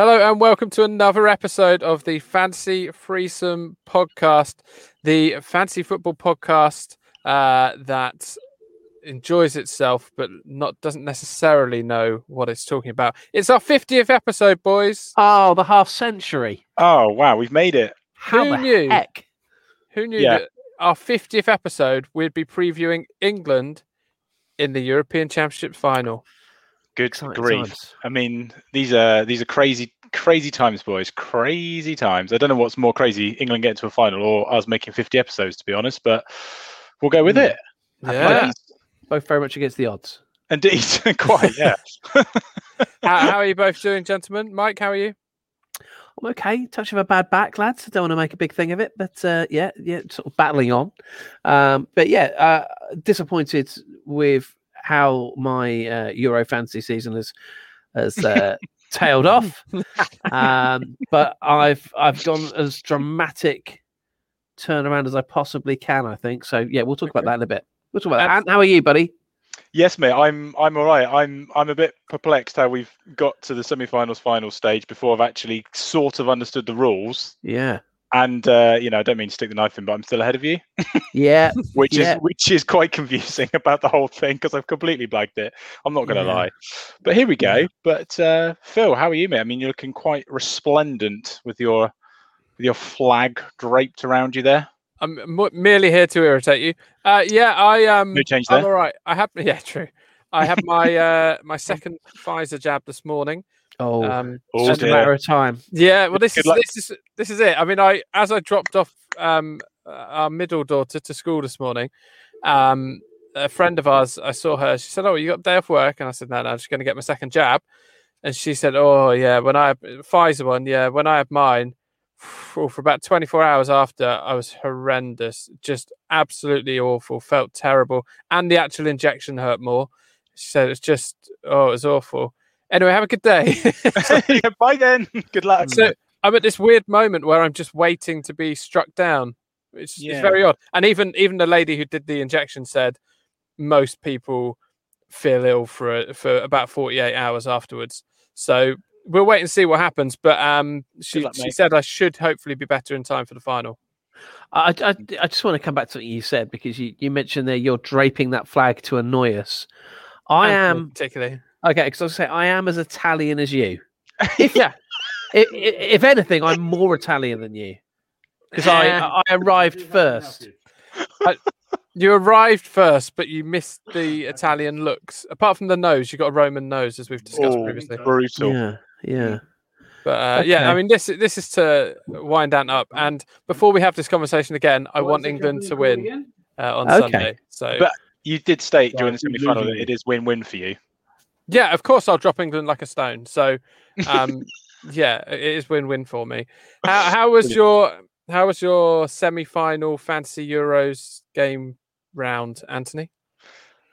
Hello and welcome to another episode of the Fancy Threesome podcast, the fancy football podcast uh, that enjoys itself but not doesn't necessarily know what it's talking about. It's our 50th episode, boys. Oh, the half century. Oh wow, we've made it. How Who the knew? heck? Who knew Yeah. that our 50th episode we'd be previewing England in the European Championship final? Good Exciting grief. times. I mean, these are these are crazy, crazy times, boys. Crazy times. I don't know what's more crazy, England getting to a final or us making 50 episodes, to be honest. But we'll go with Hmm. it. Yeah. Both very much against the odds. Indeed, quite. Yeah. how, how are you both doing, gentlemen? Mike, how are you? I'm okay. Touch of a bad back, lads. I don't want to make a big thing of it, but uh, yeah, yeah, sort of battling on. Um, but yeah, uh, disappointed with how my uh, Euro fantasy season has has uh, tailed off. Um, but I've I've gone as dramatic turnaround as I possibly can. I think so. Yeah, we'll talk about that in a bit. We'll talk about that. Ant, how are you, buddy? Yes, mate. I'm I'm all right. I'm I'm a bit perplexed how we've got to the semi-finals final stage before I've actually sort of understood the rules. Yeah, And uh, you know, I don't mean to stick the knife in, but I'm still ahead of you. yeah. which Yeah. is which is quite confusing about the whole thing because I've completely blagged it. I'm not going to Yeah. lie, but here we go. Yeah. But uh, Phil, how are you, mate? I mean, you're looking quite resplendent with your with your flag draped around you there. I'm m- merely here to irritate you. Uh, yeah, I um, No change I'm all right. I have yeah, true. I had my uh my second Pfizer jab this morning. Oh, Um, Oh, just a matter of time. yeah, well, this Good is luck. this is this is it. I mean, I as I dropped off um uh, our middle daughter to school this morning, um, a friend of ours, I saw her. She said, "Oh, you got a day off work?" And I said, "No, no, I'm just going to get my second jab." And she said, "Oh, yeah, when I Pfizer one, yeah, when I had mine." For for about 24 hours after, I was horrendous, just absolutely awful, felt terrible, and the actual injection hurt more. She said it's just, oh, it was awful. Anyway, have a good day. yeah, bye then. Good luck. So I'm at this weird moment where I'm just waiting to be struck down. It's, it's very odd. And even even the lady who did the injection said most people feel ill for a, for about 48 hours afterwards. So we'll wait and see what happens. But um, she luck, she said I should hopefully be better in time for the final. I, I, I just want to come back to what you said because you, you mentioned there you're draping that flag to annoy us. I Anthony, am particularly. Okay because I was say I am as Italian as you. If Yeah. if, if anything, I'm more Italian than you because I, I arrived first. You arrived first, but you missed the Italian looks. Apart from the nose, you got a Roman nose, as we've discussed Oh, previously. brutal. Yeah, yeah. But uh, yeah, I mean, this this is to wind down up. And before we have this conversation again, I want England to win uh, on Okay. Sunday. So But- You did state during the semi-final that it is win-win for you. Yeah, of course, I'll drop England like a stone. So um, yeah, it is win-win for me. How, how was your how was your semi-final fantasy Euros game round, Anthony?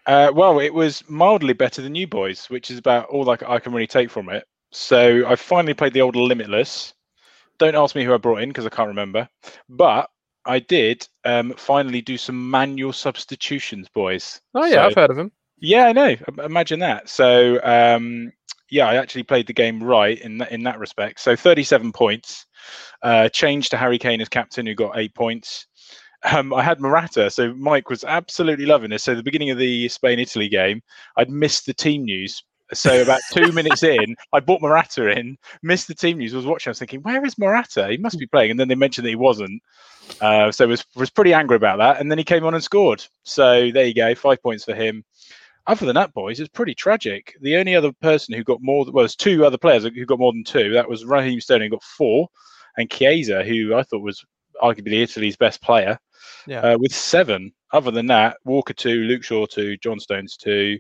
Uh, well, it was mildly better than you boys, which is about all I, c- I can really take from it. So I finally played the old Limitless. Don't ask me who I brought in because I can't remember. But I did um, finally do some manual substitutions, boys. Oh yeah, So- I've heard of him. Yeah, I know. Imagine that. So um, yeah, I actually played the game right in that in that respect. So 37 points. Uh, changed to Harry Kane as captain, who got eight points. Um, I had Morata, so Mike was absolutely loving this. So the beginning of the Spain Italy game, I'd missed the team news. So about two minutes in, I bought Morata in, missed the team news. Was watching, I was thinking, where is Morata? He must be playing. And then they mentioned that he wasn't. Uh, so was was pretty angry about that. And then he came on and scored. So there you go, five points for him. Other than that, boys, it's pretty tragic. The only other person who got more, well, there's two other players who got more than two. That was Raheem Sterling, got four, and Chiesa, who I thought was arguably Italy's best player, Yeah. uh, with seven. Other than that, Walker two, Luke Shaw two, John Stones two,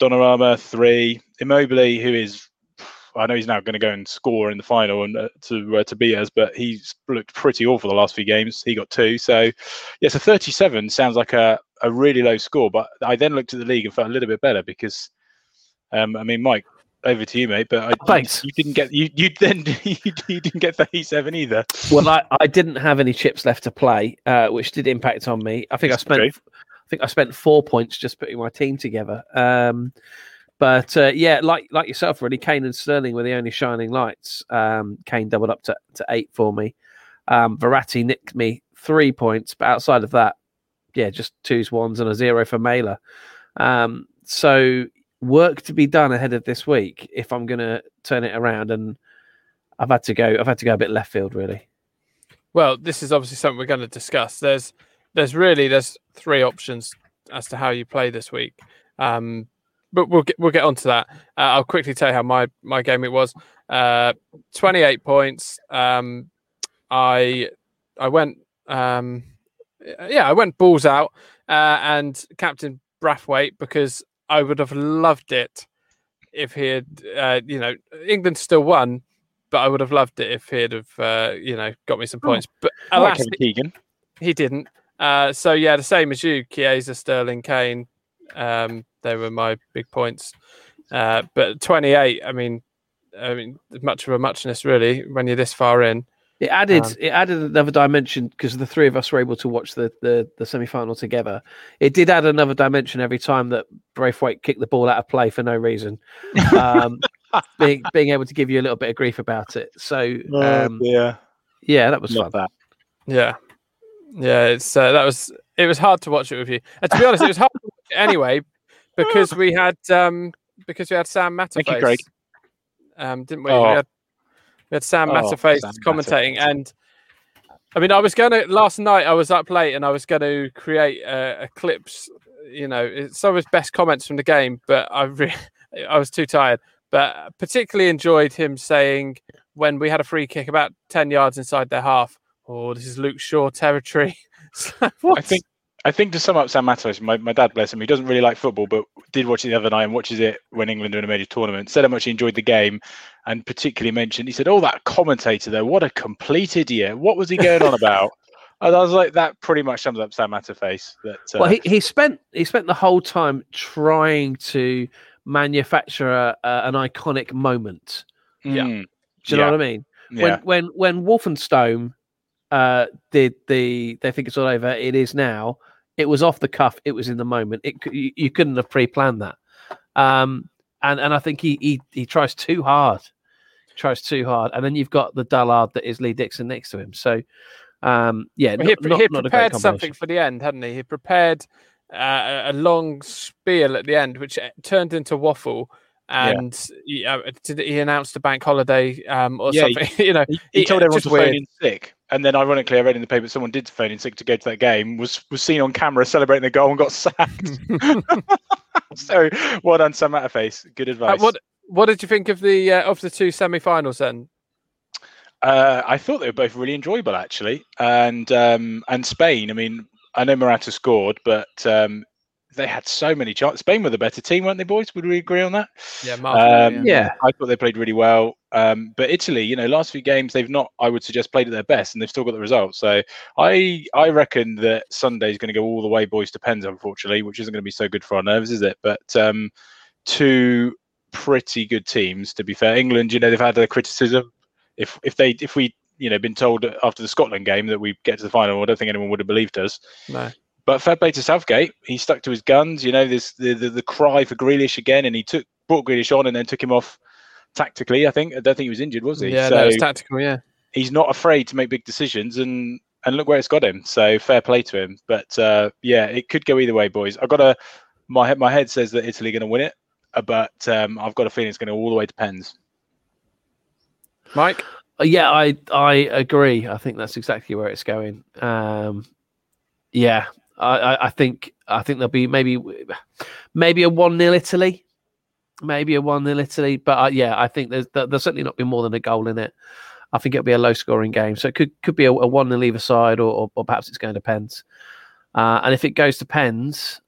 Donnarumma three, Immobile, who is, I know he's now going to go and score in the final and uh, to uh, to beat us, but he's looked pretty awful the last few games. He got two, so yeah, so 37 sounds like a, a really low score. But I then looked at the league and felt a little bit better because, um, I mean, Mike, over to you, mate. But I, Thanks. You, you didn't get you you then you, you didn't get 37 either. Well, I, I didn't have any chips left to play, uh, which did impact on me. I think I spent true. I think I spent four points just putting my team together. Um, But uh, yeah, like like yourself, really, Kane and Sterling were the only shining lights. Um, Kane doubled up to, to eight for me. Um, Verratti nicked me three points, but outside of that, yeah, just twos, ones, and a zero for Mailer. Um, so work to be done ahead of this week if I'm going to turn it around, and I've had to go. I've had to go a bit left field, really. Well, this is obviously something we're going to discuss. There's there's really there's three options as to how you play this week. Um, but we'll get we'll get onto that. Uh, I'll quickly tell you how my my game it was. Uh, 28 points. Um, I I went um, yeah I went balls out uh, and captain Braithwaite because I would have loved it if he had uh, you know England still won, but I would have loved it if he'd have uh, you know got me some points. But I like alas, Kevin Keegan. he didn't. Uh, so yeah, the same as you, Chiesa, Sterling, Kane. Um, they were my big points. Uh, but 28, I mean, I mean, much of a muchness really when you're this far in. It added Um, it added another dimension because the three of us were able to watch the the, the semi final together. It did add another dimension every time that Braithwaite kicked the ball out of play for no reason. Um, being being able to give you a little bit of grief about it. So um, yeah, yeah, that was fun. that. Yeah, yeah. It's uh, that was it was hard to watch it with you. And to be honest, it was hard to watch it anyway because we had um because we had Sam Matterface. Thank you, Craig. Um, didn't we? Oh. We, had, we had Sam Oh, Matterface Sam commentating, Matterface. and I mean, I was gonna last night. I was up late, and I was going to create a, a clips. You know, some of his best comments from the game, but I re- I was too tired. But particularly enjoyed him saying when we had a free kick about ten yards inside their half. Oh, this is Luke Shaw territory. I think I think to sum up Sam Matos, my, my dad, bless him, he doesn't really like football, but did watch it the other night and watches it when England are in a major tournament. Said how much he enjoyed the game, and particularly mentioned he said, "Oh, that commentator though, what a complete idiot! What was he going on about?" And I was like, that pretty much sums up Sam Matterface. That uh, Well, he, he spent he spent the whole time trying to manufacture a, a, an iconic moment. yeah. mm, Do you Yeah. know what I mean? yeah, When when when Wolstenholme uh, did the they think it's all over. It is now. It was off the cuff. It was in the moment. It you, you couldn't have pre-planned that. Um, and and I think he he he tries too hard. Tries too hard, and then you've got the dullard that is Lee Dixon next to him. So, um, yeah, Well, he, not, not, he not prepared something for the end, hadn't he? He prepared uh, a long spiel at the end, which uh, turned into waffle. And he, uh, did he announced a bank holiday um, or Yeah, he- something? you know, he, he he- told everyone to phone in sick, and then ironically, I read in the paper someone did phone in sick to go to that game. Was was seen on camera celebrating the goal and got sacked. so well done, Sam Matterface. Good Uh, advice. what What did you think of the uh, of the two semi-finals then? Uh, I thought they were both really enjoyable actually, and um, and Spain. I mean, I know Morata scored, but um, they had so many chances. Spain were the better team, weren't they, boys? Would we agree on that? Yeah, Um, Yeah. I thought they played really well. Um, but Italy, you know, last few games they've not, I would suggest, played at their best, and they've still got the results. So I, I reckon that Sunday is going to go all the way, boys to pens, unfortunately, which isn't going to be so good for our nerves, is it? But um, two pretty good teams, to be fair. England, you know, they've had their criticism. If if they if we you know been told after the Scotland game that we get to the final, I don't think anyone would have believed us. No. But fair play to Southgate. He stuck to his guns. You know, this the, the the cry for Grealish again, and he took brought Grealish on and then took him off tactically. I think I don't think he was injured, was he? Yeah, so no, it's tactical. Yeah, he's not afraid to make big decisions, and and look where it's got him. So fair play to him. But uh, yeah, it could go either way, boys. I got a my head my head says that Italy are going to win it, uh, but um, I've got a feeling it's going to all the way to pens. Mike. Uh, Yeah, I I agree. I think that's exactly where it's going. Um, yeah, I, I, I think I think there'll be maybe maybe a one 0 Italy, maybe a one 0 Italy. But uh, yeah, I think there's there- there'll certainly not be more than a goal in it. I think it'll be a low scoring game, so it could could be a, a one 0 either side, or, or or perhaps it's going to pens. Uh, and if it goes to pens,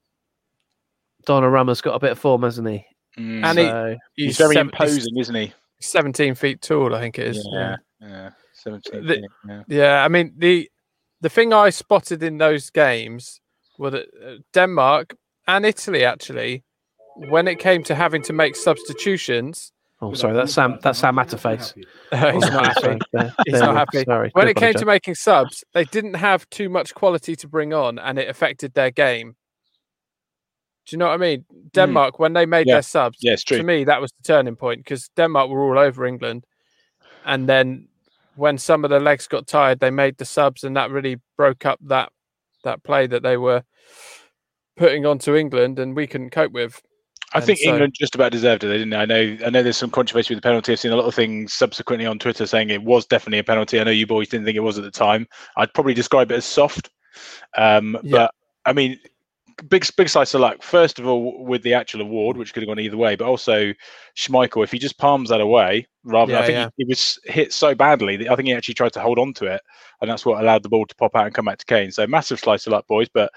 Donnarumma's got a bit of form, hasn't he? Mm. And he- So, he's, very seven- he's imposing, isn't he? 17 feet tall, I think it is. Yeah, yeah. 17, The- yeah. Yeah, I mean the the thing I spotted in those games were that uh, Denmark and Italy actually, when it came to having to make substitutions, oh, sorry, that's Sam. That's Sam Matterface. he's not happy. He's not we- happy. Sorry, When it came to making subs, they didn't have too much quality to bring on, and it affected their game. Do you know what I mean? Denmark, when they made Hmm. Yeah. their subs, Yeah, true. to me, that was the turning point because Denmark were all over England. And then when some of the legs got tired, they made the subs, and that really broke up that that play that they were putting onto England, and we couldn't cope with. I And think so- England just about deserved it. They didn't. they? I know. I know. There's some controversy with the penalty. I've seen a lot of things subsequently on Twitter saying it was definitely a penalty. I know you boys didn't think it was at the time. I'd probably describe it as soft. Um, Yeah. But I mean, big big slice of luck. First of all, with the actual award, which could have gone either way, but also Schmeichel, if he just palms that away, rather, I think yeah. he, he was hit so badly. that I think he actually tried to hold on to it, and that's what allowed the ball to pop out and come back to Kane. So massive slice of luck, boys. But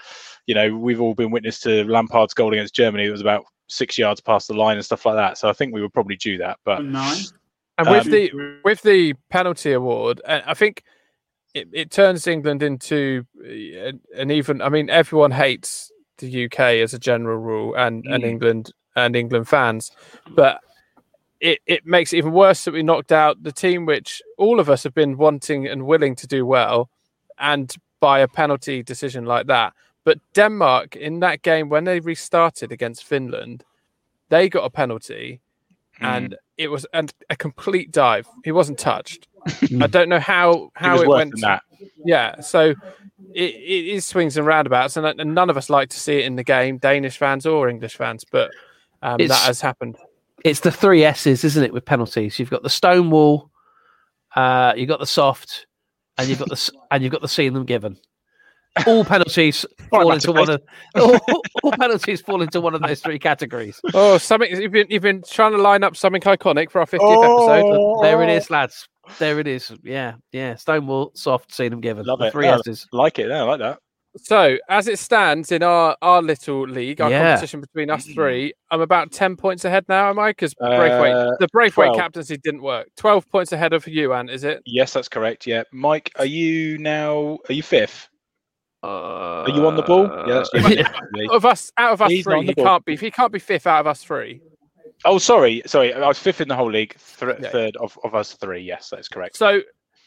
you know, we've all been witness to Lampard's goal against Germany. It was about six yards past the line and stuff like that. So I think we were probably due that. But Nine. And with Um, the with the penalty award, uh, I think it, it turns England into uh, an even. I mean, everyone hates the UK as a general rule, and and Mm. England and England fans, but it it makes it even worse that we knocked out the team which all of us have been wanting and willing to do well, and by a penalty decision like that. But Denmark in that game when they restarted against Finland, they got a penalty mm, and it was and a complete dive. He wasn't touched. I don't know how it how it, worse went. Yeah, so it, it is swings and roundabouts, and, and none of us like to see it in the game, Danish fans or English fans. But um, that has happened. It's the three S's, isn't it, with penalties? You've got the stonewall, uh, you've got the soft, and you've got the and you've got the seeing them given. All penalties fall into one of all, all penalties fall into one of those three categories. Oh, something you've been, you've been trying to line up something iconic for our 50th Oh. episode. There it is, lads. There it is. Yeah, yeah. Stonewall, soft, seeing them given. Love the it. three Yeah. S's. Like it. Yeah, I like that. So, as it stands in our our little league, our Yeah. competition between us three, I'm about ten points ahead now. Am I? Because Braithwaite, Uh, the Braithwaite 12. captaincy didn't work. Twelve points ahead of you, Ant. Is it? Yes, that's correct. Yeah, Mike, are you now? Are you fifth? Uh, Are you on the ball? Yeah, that's you. Yeah. of us out of us He's three, on the he ball. can't be. He can't be fifth out of us three. Oh, sorry, sorry. I was fifth in the whole league. Th- Yeah. Third of, of us three. Yes, that's correct. So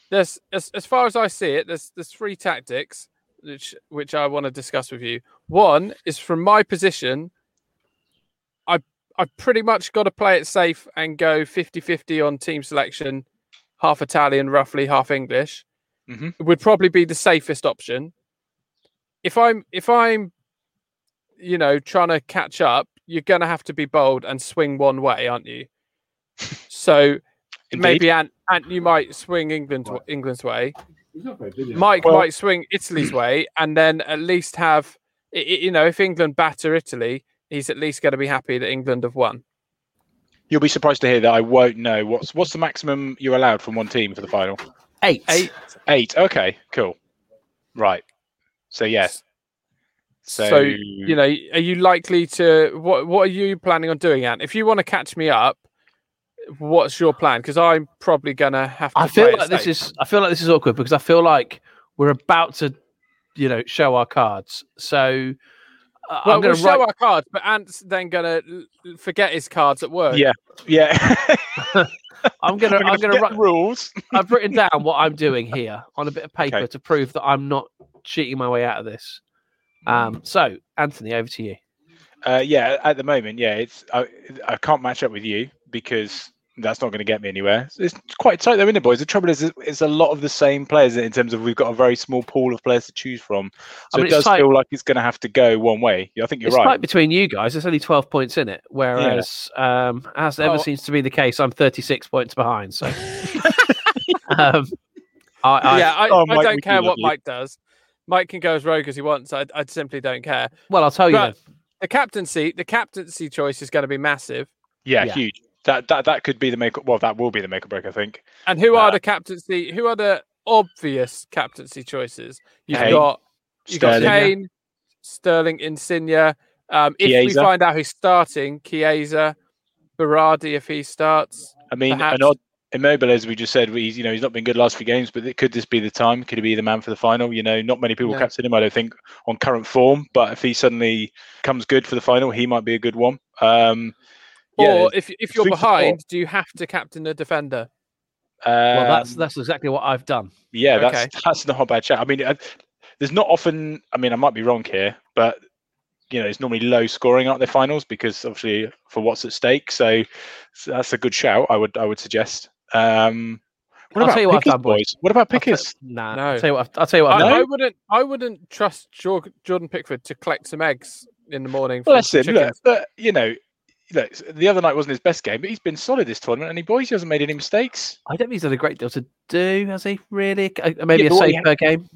there's as as far as I see it, there's there's three tactics which which I want to discuss with you. One is from my position. I I pretty much got to play it safe and go 50-50 on team selection, half Italian, roughly half English. Mhm. It would probably be the safest option. If I'm if I'm you know trying to catch up, you're gonna have to be bold and swing one way, aren't you? So Indeed. maybe Ant, Ant, you might swing England England's way. He's not very busy. Mike Well- might swing Italy's way, and then at least have i- i- you know if England batter Italy, he's at least going to be happy that England have won. You'll be surprised to hear that I won't know what's what's the maximum you're allowed from one team for the final. Eight. Eight. Eight. Okay, cool. Right. So yes. So, So, You know, are you likely to what? What are you planning on doing, Ant? If you want to catch me up, what's your plan? Because I'm probably gonna have to. I feel like this is. I feel like this is awkward because I feel like we're about to, you know, show our cards. So uh, Well, I'm we'll going to show our cards, but Ant's then gonna l- l- forget his cards at work. Yeah. yeah. I'm going to. I'm I'm going to forget write. rules. I've written down what I'm doing here on a bit of paper Okay. to prove that I'm not cheating my way out of this. Um, so, Anthony, over to you. Uh, yeah, at the moment, yeah, it's I, I can't match up with you because that's not going to get me anywhere. It's quite tight though, isn't it, boys? The trouble is, it's a lot of the same players in terms of we've got a very small pool of players to choose from. So mean, it does tight- feel like it's going to have to go one way. I think you're it's right. tight between you guys. There's only 12 points in it, whereas, um, as ever Oh. seems to be the case, I'm 36 points behind. So, um, I, I, yeah, I, Oh, I don't care what you. Mike does. Mike can go as rogue as he wants. I, I simply don't care. well, I'll tell you. But- then. The captaincy, the captaincy choice is going to be massive. yeah, Yeah. huge. That that that could be the make. Well, that will be the make or break. I think. And who are Uh, the captaincy? Who are the obvious captaincy choices? You've Kane, got you got Sterling. Kane, Sterling, Insigne. Um, if we find out who's starting, Chiesa, Berardi if he starts. I mean, Perhaps. an odd Immobile, as we just said, he's you know he's not been good last few games, but could this be the time? Could he be the man for the final? You know, not many people Yeah. captain him, I don't think, on current form. But if he suddenly comes good for the final, he might be a good one. Um, yeah, or if if you're food for thought. behind, do you have to captain a defender? well, that's um, that's exactly what I've done. yeah, okay. that's that's not a bad chat. I mean, I, there's not often. I mean, I might be wrong here, but you know it's normally low scoring out their finals because obviously for what's at stake. So, so that's a good shout. I would I would suggest. Um, what I'll about tell you what I've done, boys. boys? What about I'll tell- Pickers? Nah, No. I'll tell you what. I've, I'll tell you what. I've I, done. I wouldn't. I wouldn't trust Jordan Pickford to collect some eggs in the morning. Well, from listen, some look, but you know, look, the other night wasn't his best game, but he's been solid this tournament, and he boys he hasn't made any mistakes. I don't think he's done a great deal to do, has he? Really? Uh, Maybe Yeah, a but what he safer game.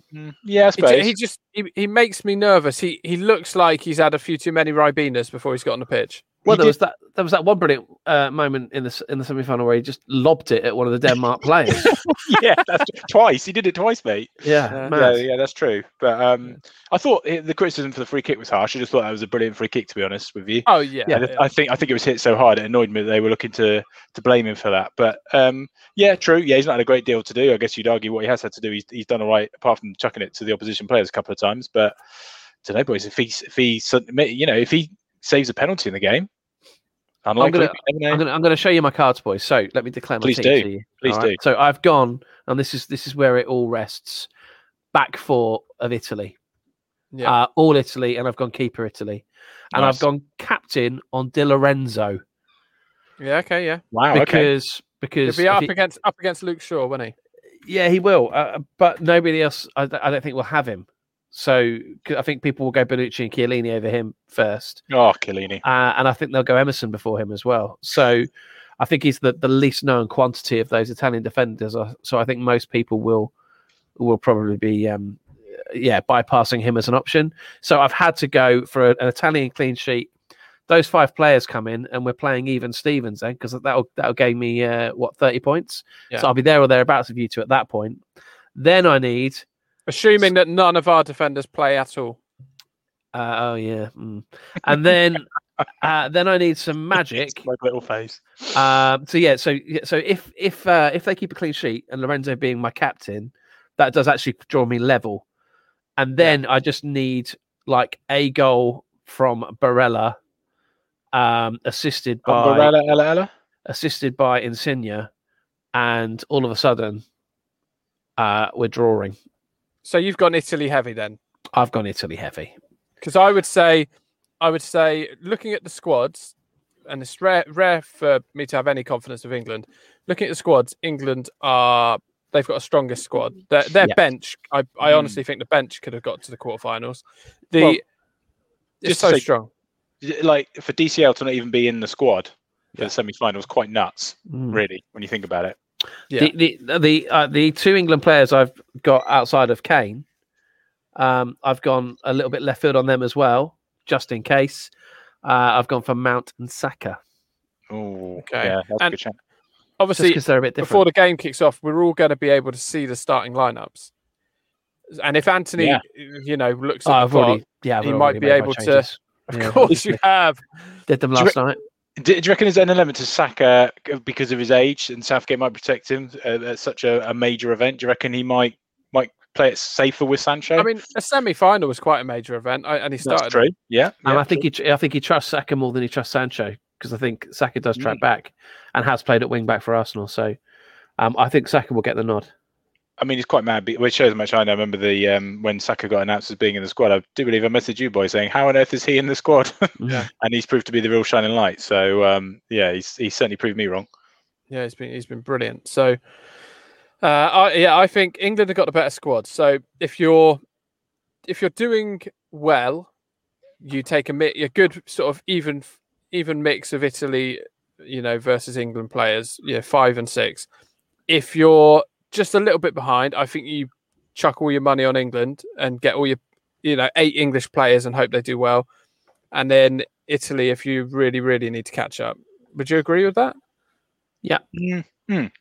Yeah, I He, suppose. ju- he just he, he makes me nervous. He he looks like he's had a few too many ribenas before he's got on the pitch. Well, He there did- was that. There was that one brilliant uh, moment in the in the semi final where he just lobbed it at one of the Denmark players. yeah, that's twice. He did it twice, mate. Yeah, Yeah. Yeah, yeah, that's true. But um, I thought the criticism for the free kick was harsh. I just thought that was a brilliant free kick, to be honest with you. Oh yeah, Yeah, I- I think I think it was hit so hard it annoyed me that they were looking to to blame him for that. But um, yeah, true. Yeah, he's not had a great deal to do. I guess you'd argue what he has had to do. He's, he's done all right, apart from chucking it to the opposition players a couple of times. But to know, boys, if he if he you know if he saves a penalty in the game, unlikely. gonna- you never know. I'm going to I'm going to show you my cards, boys. So let me declare my Please team do. to you. Please all do. So I've gone, and this is this is where it all rests. Back four of Italy, yeah. uh, all Italy, and I've gone keeper Italy, and Nice. I've gone captain on Di Lorenzo yeah, okay, yeah. Wow. okay. because He'll because be up he- against up against Luke Shaw, won't he? yeah, he will, uh, but nobody else. I, don't- I don't think will have him. So I think people will go Bonucci and Chiellini over him first. Oh, Chiellini. uh, and I think they'll go Emerson before him as well. So I think he's the, the least known quantity of those Italian defenders. Uh, So I think most people will will probably be um, yeah bypassing him as an option. So I've had to go for a- an Italian clean sheet. Those five players come in, and we're playing even Stevens then because that'll that'll gain me uh, what thirty points. Yeah. So I'll be there or thereabouts with you two at that point. Then I need Assuming that none of our defenders play at all. uh, oh yeah, mm. and then uh, then I need some magic. My little face. Um, so yeah, so so if if uh, if they keep a clean sheet and Lorenzo being my captain, that does actually draw me level, and then I just need like a goal from Barella, um, assisted by Umbrella, Ella, Ella. assisted by Insigne, and all of a sudden, uh, we're drawing. So you've gone Italy heavy then, I've gone Italy heavy. because I would say, I would say, looking at the squads, and it's rare rare for me to have any confidence of England. Looking at the squads, England are they've got a strongest squad. Their their Yeah. bench, I I Hmm. honestly think the bench could have got to the quarterfinals. The Well, it's just so say- strong. Like for DCL to not even be in the squad for Yeah. the semi-final was quite nuts, Mm. really, when you think about it. Yeah. The the the, uh, the two England players I've got outside of Kane, um, I've gone a little bit left field on them as well, just in case. Uh, I've gone for Mount and Saka, Oh, Okay. yeah, that's a And- good chance. Obviously, because they're a bit different. before the game kicks off, we're all going to be able to see the starting lineups. And if Anthony, Yeah. you know, looks Oh, at I've the clock, already, yeah, he might be made my able to- of Yeah, course you have. did them Do you last night. Do, do you reckon there's an element to Saka because of his age and Southgate might protect him uh, at such a, a major event? Do you reckon he might might play it safer with Sancho? I mean, a semi-final was quite a major event, I- and he started. that's true. Yeah, And yeah, I think he, I think he trusts Saka more than he trusts Sancho because I think Saka does track Mm. back and has played at wing back for Arsenal. So um, I think Saka will get the nod. I mean, he's quite mad. be- Which shows how much I know. I remember the um, when Saka got announced as being in the squad. I do believe I messaged you boy saying, "How on earth is he in the squad?" Yeah. and he's proved to be the real shining light. So um, yeah, he's he's certainly proved me wrong. Yeah, he's been he's been brilliant. So, uh, I, yeah, I think England have got the better squad. So if you're if you're doing well, you take a, mi- a good sort of even even mix of Italy, you know, versus England players. Yeah, five and six. If you're just a little bit behind, I think you chuck all your money on England and get all your you know eight English players and hope they do well, and then Italy if you really really need to catch up. Would you agree with that? Mm.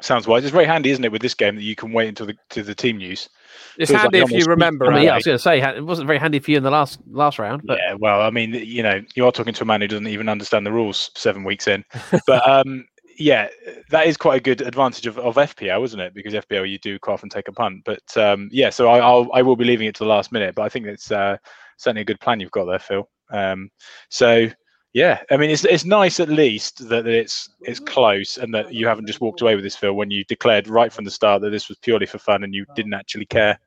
Sounds wise. It's very handy, isn't it, with this game that you can wait until the to the team news. It's Feels like handy they if you remember. I mean, yeah, I was going to say it wasn't very handy for you in the last last round, but yeah, well, I mean, you know, you are talking to a man who doesn't even understand the rules seven weeks in. But um, yeah, that is quite a good advantage of, of FPL, isn't it? Because FPL you do quite often take a punt. But um, yeah, so I, I'll I will be leaving it to the last minute. But I think it's uh, certainly a good plan you've got there, Phil. Um, so yeah, I mean, it's it's nice at least that, it's it's close and that you haven't just walked away with this, Phil, when you declared right from the start that this was purely for fun and you didn't actually care.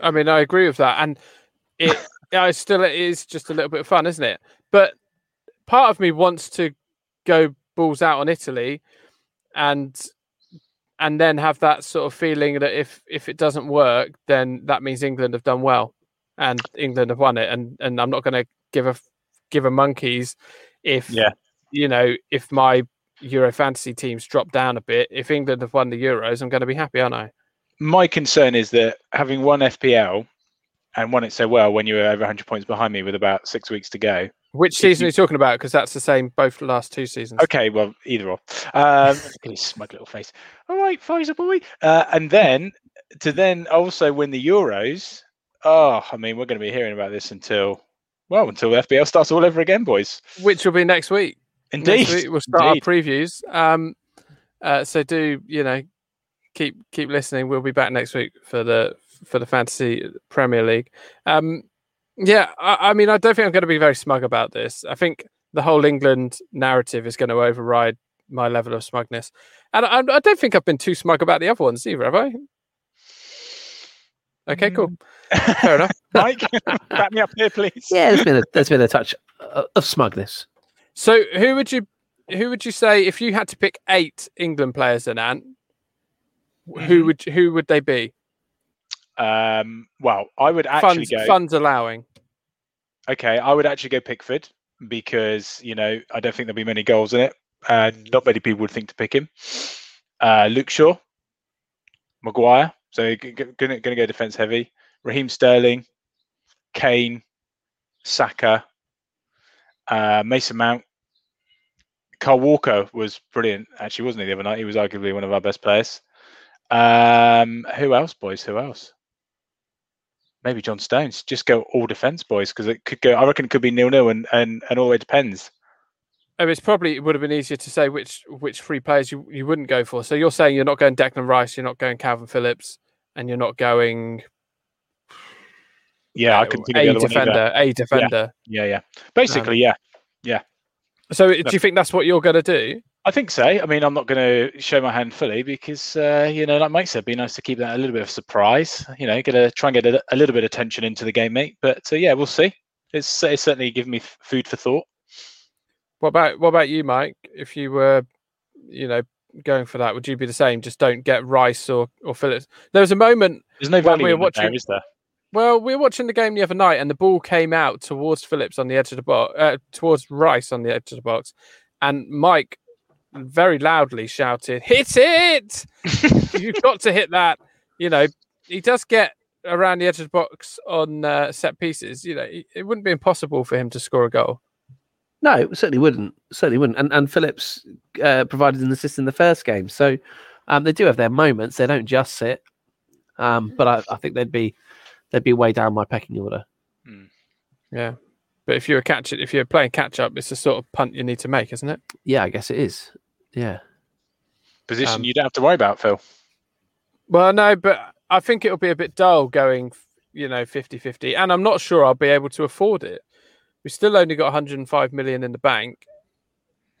I mean, I agree with that, and it it's still it is just a little bit of fun, isn't it? But part of me wants to go balls out on Italy, and and then have that sort of feeling that if if it doesn't work, then that means England have done well, and England have won it, and and I'm not going to give a give a monkeys if Yeah. you know if my Euro fantasy teams drop down a bit. If England have won the Euros, I'm going to be happy, aren't I? My concern is that having won FPL and won it so well when you were over 100 points behind me with about six weeks to go. Which season you- are you talking about? Because that's the same both the last two seasons. Okay, well, either or. Um, look at his smug little face. All right, Pfizer boy. Uh, and then to then also win the Euros. Oh, I mean, we're going to be hearing about this until, well, until FPL starts all over again, boys. Which will be next week. Indeed. Next week we'll start Indeed. our previews. Um, uh, so do you know keep keep listening. We'll be back next week for the for the fantasy Premier League. Um, yeah, I, I mean, I don't think I'm going to be very smug about this. I think the whole England narrative is going to override my level of smugness, and I, I don't think I've been too smug about the other ones either, have I? Okay, cool, fair enough. Mike, back me up here, please. Yeah, there's been a, there's been a touch of smugness. So who would you who would you say if you had to pick eight England players then Ant? Who Mhm. would who would they be? Um, well, I would actually Funds go. funds allowing. Okay, I would actually go Pickford because you know I don't think there'll be many goals in it, and not many people would think to pick him. Uh, Luke Shaw, Maguire, so g- g- gonna gonna go defense heavy. Raheem Sterling, Kane, Saka, uh, Mason Mount, Kyle Walker was brilliant. Actually, wasn't he the other night? He was arguably one of our best players. Um, who else, boys? Who else? Maybe John Stones. Just go all defense, boys, because it could go. I reckon it could be nil nil, and and and all it depends. Oh, it's probably it would have been easier to say which which three players you, you wouldn't go for. So you're saying you're not going Declan Rice, you're not going Kalvin Phillips, and you're not going Yeah, I think a other one either. defender, a defender. Yeah, yeah. Basically, um, yeah. yeah. So do you think that's what you're going to do? I think so. I mean, I'm not going to show my hand fully because, uh, you know, like Mike said, be nice to keep that a little bit of surprise. You know, get a try and get a, a little bit of tension into the game, mate. But uh, yeah, we'll see. It's, it's certainly given me f- food for thought. What about what about you, Mike? If you were, you know, going for that, would you be the same? Just don't get Rice or or Phillips. There was a moment There's no value we're in watching- is there? Well, we were watching the game the other night, and the ball came out towards Phillips on the edge of the box, uh, towards Rice on the edge of the box, and Mike very loudly shouted, "Hit it! You've got to hit that!" You know, he does get around the edge of the box on uh, set pieces. You know, it it wouldn't be impossible for him to score a goal. No, it certainly wouldn't. Certainly wouldn't. And and Phillips uh, provided an assist in the first game, so um, they do have their moments. They don't just sit. Um, but I, I think they'd be they'd be way down my pecking order. Yeah, but if you're a catch, if you're playing catch up, it's the sort of punt you need to make, isn't it? Yeah, I guess it is. Yeah. Position Um, you don't have to worry about, Phil. Well, no, but I think it'll be a bit dull going, you know, 50 50. And I'm not sure I'll be able to afford it. We've still only got 105 million in the bank.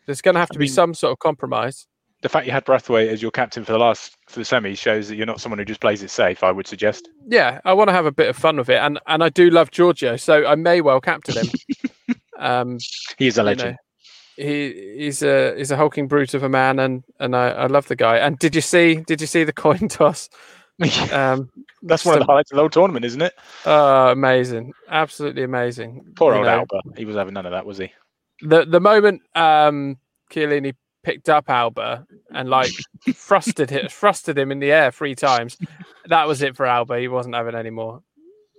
There's going to have I to be mean- some sort of compromise. The fact you had Braithwaite as your captain for the last for the semi shows that you're not someone who just plays it safe. I would suggest. Yeah, I want to have a bit of fun with it. And and I do love Giorgio, so I may well captain him. um, He is a you know, legend. He he's a he's a hulking brute of a man, and and I, I love the guy. And did you see did you see the coin toss? Um, That's one of the highlights of the whole tournament, isn't it? oh, amazing, absolutely amazing. Poor You old know, Alba. He was having none of that, was he? the the moment um Chiellini picked up Alba and like thrusted him thrusted him in the air three times, that was it for Alba. He wasn't having any more.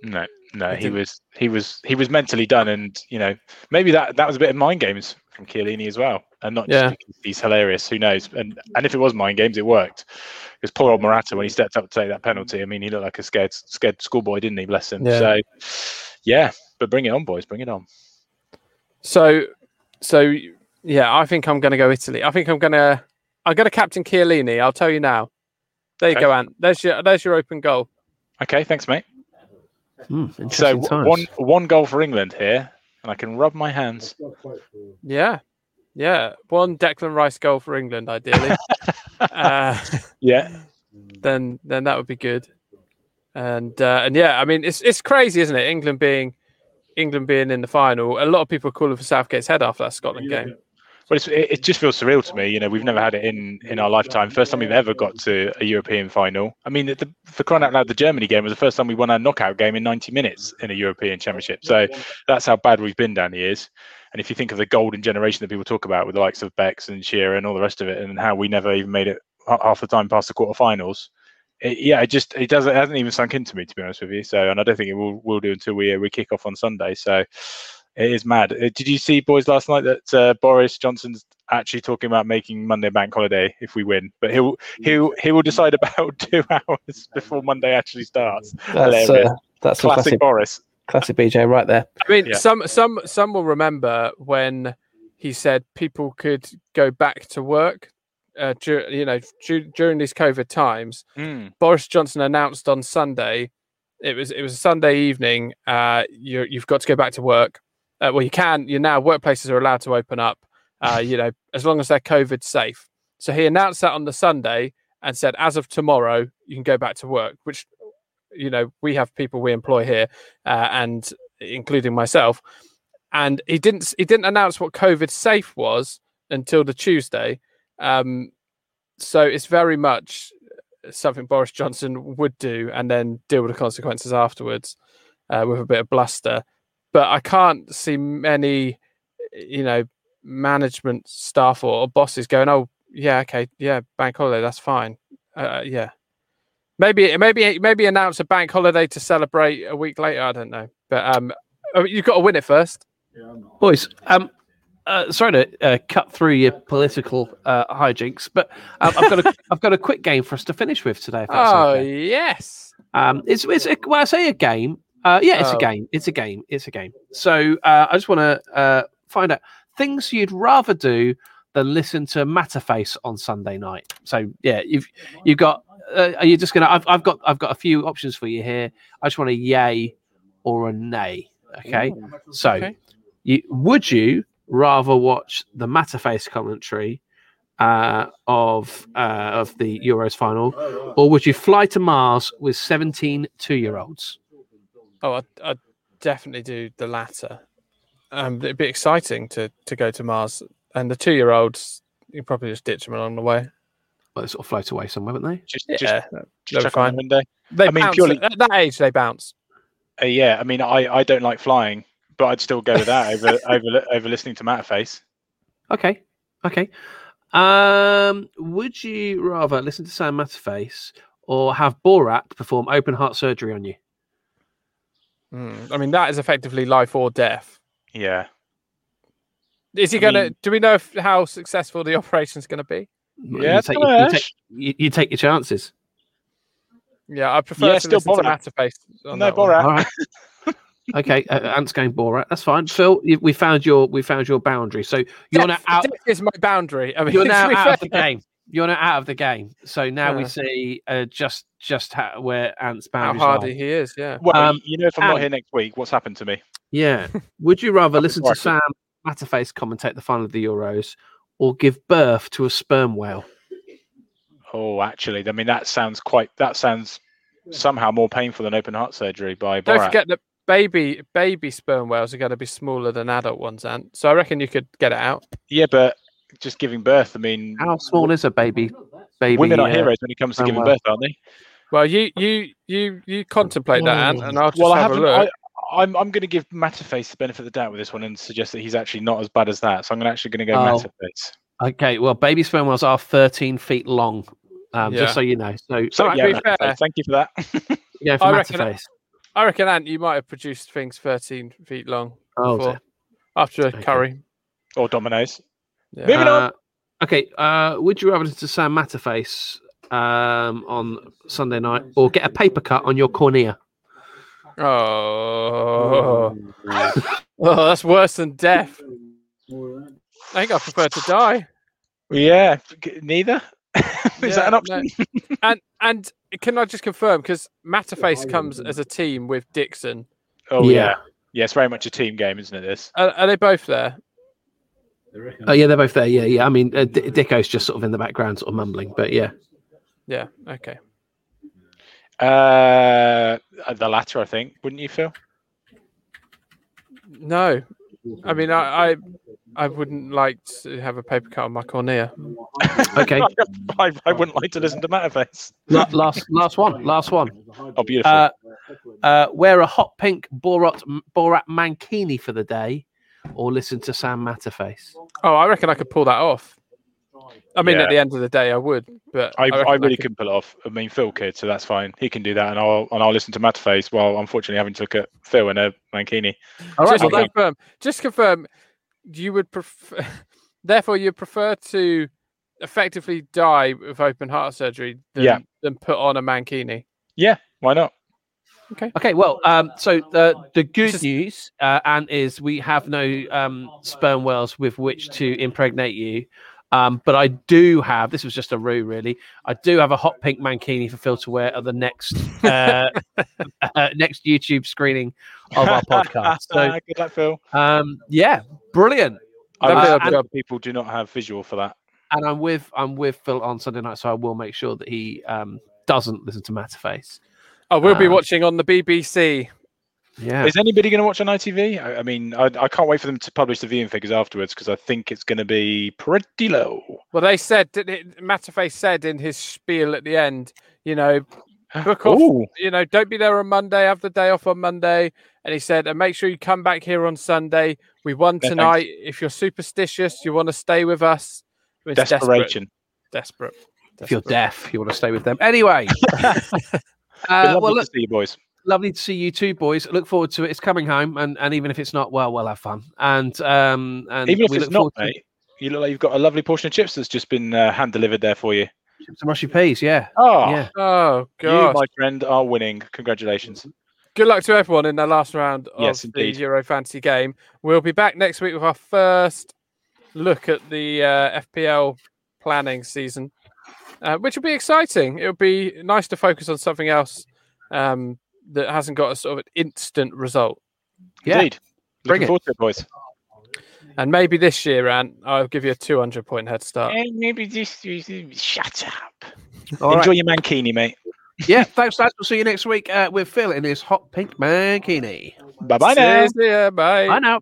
No, no, he was he was he was mentally done, and you know maybe that that was a bit of mind games from Chiellini as well, and not just Yeah. because he's hilarious. Who knows? And and if it was mind games, it worked. Because poor old Morata, when he stepped up to take that penalty, I mean, he looked like a scared scared schoolboy, didn't he? Bless him. Yeah. So, yeah, but bring it on, boys, bring it on. So so yeah, I think I'm gonna go Italy. I think I'm gonna I'm gonna captain Chiellini. I'll tell you now. There you go, Ant. There's your there's your open goal. Okay, thanks, mate. Hmm, So times. one one goal for England here, and I can rub my hands. Yeah. Yeah. One Declan Rice goal for England, ideally. uh, Yeah, then then that would be good. And uh, and yeah, I mean it's it's crazy, isn't it? England being England being in the final, a lot of people are calling for Southgate's head after that Scotland game. It, it just feels surreal to me. You know, we've never had it in in our lifetime. First time we've ever got to a European final. I mean, the, for crying out loud, the Germany game was the first time we won a knockout game in 90 minutes in a European Championship. So that's how bad we've been down the years. And if you think of the golden generation that people talk about with the likes of Becks and Shearer and all the rest of it, and how we never even made it half the time past the quarterfinals, it, yeah, it just it doesn't it hasn't even sunk into me to be honest with you. So, and I don't think it will will do until we uh, we kick off on Sunday. So, it is mad. Uh, Did you see, boys, last night that uh, Boris Johnson's actually talking about making Monday bank holiday if we win, but he'll he'll he will decide about two hours before Monday actually starts. That's uh, that's Classic classic, Boris. classic BJ right there. I mean, Yeah. some some some will remember when he said people could go back to work. Uh, dur- you know, dur- during these COVID times, Mm. Boris Johnson announced on Sunday. It was it was a Sunday evening. Uh, you you've got to go back to work. Uh, well, you can. You now workplaces are allowed to open up. Uh, you know, as long as they're COVID safe. So he announced that on the Sunday and said, as of tomorrow, you can go back to work. Which, you know, we have people we employ here, uh, and including myself. And he didn't he didn't announce what COVID safe was until the Tuesday. Um, so it's very much something Boris Johnson would do and then deal with the consequences afterwards uh, with a bit of bluster. But I can't see many, you know, management staff or, or bosses going, "Oh, yeah, okay, yeah, bank holiday, that's fine." Uh, yeah, maybe, maybe, maybe announce a bank holiday to celebrate a week later. I don't know, but um, you've got to win it first. Boys, um, uh, sorry to uh, cut through your political uh, hijinks, but um, I've got a I've got a quick game for us to finish with today. If that's Oh okay. yes, Um, it's it's a, when I say a game, uh, yeah, it's Oh. a game. It's a game. It's a game. So uh, I just want to uh, find out things you'd rather do than listen to Matterface on Sunday night. So yeah, you've you've got. Uh, are you just gonna? I've I've got I've got a few options for you here. I just want a yay or a nay. Okay. So Okay. you would you rather watch the Matterface commentary uh, of uh, of the Euros final, or would you fly to Mars with 17 two year olds? Oh, I'd, I'd definitely do the latter. Um, it'd be exciting to to go to Mars, and the two year olds you probably just ditch them along the way. Well, they sort of float away somewhere, wouldn't they? Just, Yeah, just, they'll just be chuck 'em out fine. the window. They I mean, purely- at that age. They bounce. Uh, yeah, I mean, I, I don't like flying, but I'd still go with that over over over listening to Matterface. Okay, okay. Um, would you rather listen to Sam Matterface or have Borat perform open heart surgery on you? Mm, I mean, that is effectively life or death. Yeah, Is he I going to? mean- Do we know if, how successful the operation's going to be? yeah, you take, you, you take, you, you take your chances. Yeah, I prefer Yeah, to still listen to Borat. Matterface. on no. Borat. All right. Okay, uh, Ant's going Borat. That's fine. Phil, we found your we found your boundary. So you're now out. death is my boundary. I mean, You're now be out of the game. You're now out of the game. So now we see uh, just just how, where Ant's How boundaries hardy are. he is. Yeah. Well, Um, you know, if I'm not here next week, what's happened to me? Yeah. Would you rather listen to Sam Matterface commentate the final of the Euros, or give birth to a sperm whale? Oh, actually, I mean, that sounds quite. That sounds somehow more painful than open heart surgery by Don't Borat. forget that baby baby sperm whales are going to be smaller than adult ones, Ant. So I reckon you could get it out. Yeah, but just giving birth. I mean, How small is a baby? Baby. women are uh, heroes when it comes to giving birth, aren't they? Well, you you you you contemplate that, Ant, and I'll just well, I have a haven't. look. I, I'm I'm going to give Matterface the benefit of the doubt with this one and suggest that he's actually not as bad as that. So I'm actually going to go Oh. Matterface. Okay. Well, baby sperm whales are 13 feet long. Um, Yeah. Just so you know. So, So Alright, yeah, to be fair- thank you for that. yeah, for I reckon- Matterface. I reckon, Ant, you might have produced things 13 feet long Oh, before, after a Okay. curry. or Domino's. Yeah. Moving on. Uh, okay. Uh, would you rather listen to Sam Matterface um, on Sunday night, or get a paper cut on your cornea? Oh. oh, that's worse than death. I think I prefer to die. Yeah, neither. Is Yeah, that an no. option? And and can I just confirm because Matterface comes as a team with Dixon. Oh Yeah. yeah. yeah, It's very much a team game, isn't it? This. Are, are they both there? Oh, yeah, they're both there. Yeah, yeah. I mean, uh, D- Dicko's just sort of in the background, sort of mumbling, but yeah. Yeah. Okay. Uh, the latter, I think. Wouldn't you, Phil? No, I mean I, I I wouldn't like to have a paper cut on my cornea. Okay, I, I wouldn't like to listen to Matterface. La- last last one, last one. Oh, beautiful. Uh, uh, wear a hot pink Borat Borat mankini for the day, or listen to Sam Matterface. Oh, I reckon I could pull that off. I mean, Yeah. at the end of the day, I would, but I, reckon I really could- can pull it off. I mean, Phil could, so that's fine. He can do that, and I'll and I'll listen to Matterface while unfortunately having to look at Phil in a uh, mankini. All right, just confirm. Just confirm. You would prefer. Therefore, you prefer to effectively die with open heart surgery than, Yeah. than put on a mankini. Yeah, why not? Okay, Okay. well, um, so the the good Just- news, uh, and is we have no um, sperm whales with which to impregnate you. Um, but I do have. This was just a rue, really. I do have a hot pink mankini for Phil to wear at the next uh, uh, next YouTube screening of our podcast. So, good luck, Phil. um, yeah, brilliant. I Uh, love and- people do not have visual for that. And I'm with I'm with Phil on Sunday night, so I will make sure that he um, doesn't listen to Matterface. I will be Um, watching on the BBC. Yeah, Is anybody going to watch on ITV? I, I mean, I, I can't wait for them to publish the viewing figures afterwards because I think it's going to be pretty low. Well, they said didn't it- Matterface said in his spiel at the end, you know, book off. Ooh, You know, don't be there on Monday. Have the day off on Monday. And he said, and make sure you come back here on Sunday. We won thanks. tonight. If you're superstitious, you want to stay with us. It's desperate. desperation. Desperate. if you're deaf, you want to stay with them. Anyway, Been uh, lovely well, to see you boys. lovely to see you too, boys. Look forward to it. It's coming home, and, and even if it's not, well, we'll have fun. And um, and Even if we it's look not, forward to mate, you look like you've got a lovely portion of chips that's just been uh, hand delivered there for you. some mushy peas. Yeah, Oh, yeah. Oh, you, my friend, are winning. Congratulations. Good luck to everyone in the last round of Yes, the. Euro Fantasy game. We'll be back next week with our first look at the uh, FPL planning season, uh, which will be exciting. It'll be nice to focus on something else um, that hasn't got a sort of an instant result. Yeah. Indeed. Bring Looking it. forward to it, boys. And maybe this year, Ant, I'll give you a 200 point head start. maybe this. Year Shut up. All Enjoy right. your mankini, mate. Yeah. Thanks, lads. We'll see you next week uh, with Phil in his hot pink mankini. Bye bye now. See ya, bye. Bye now.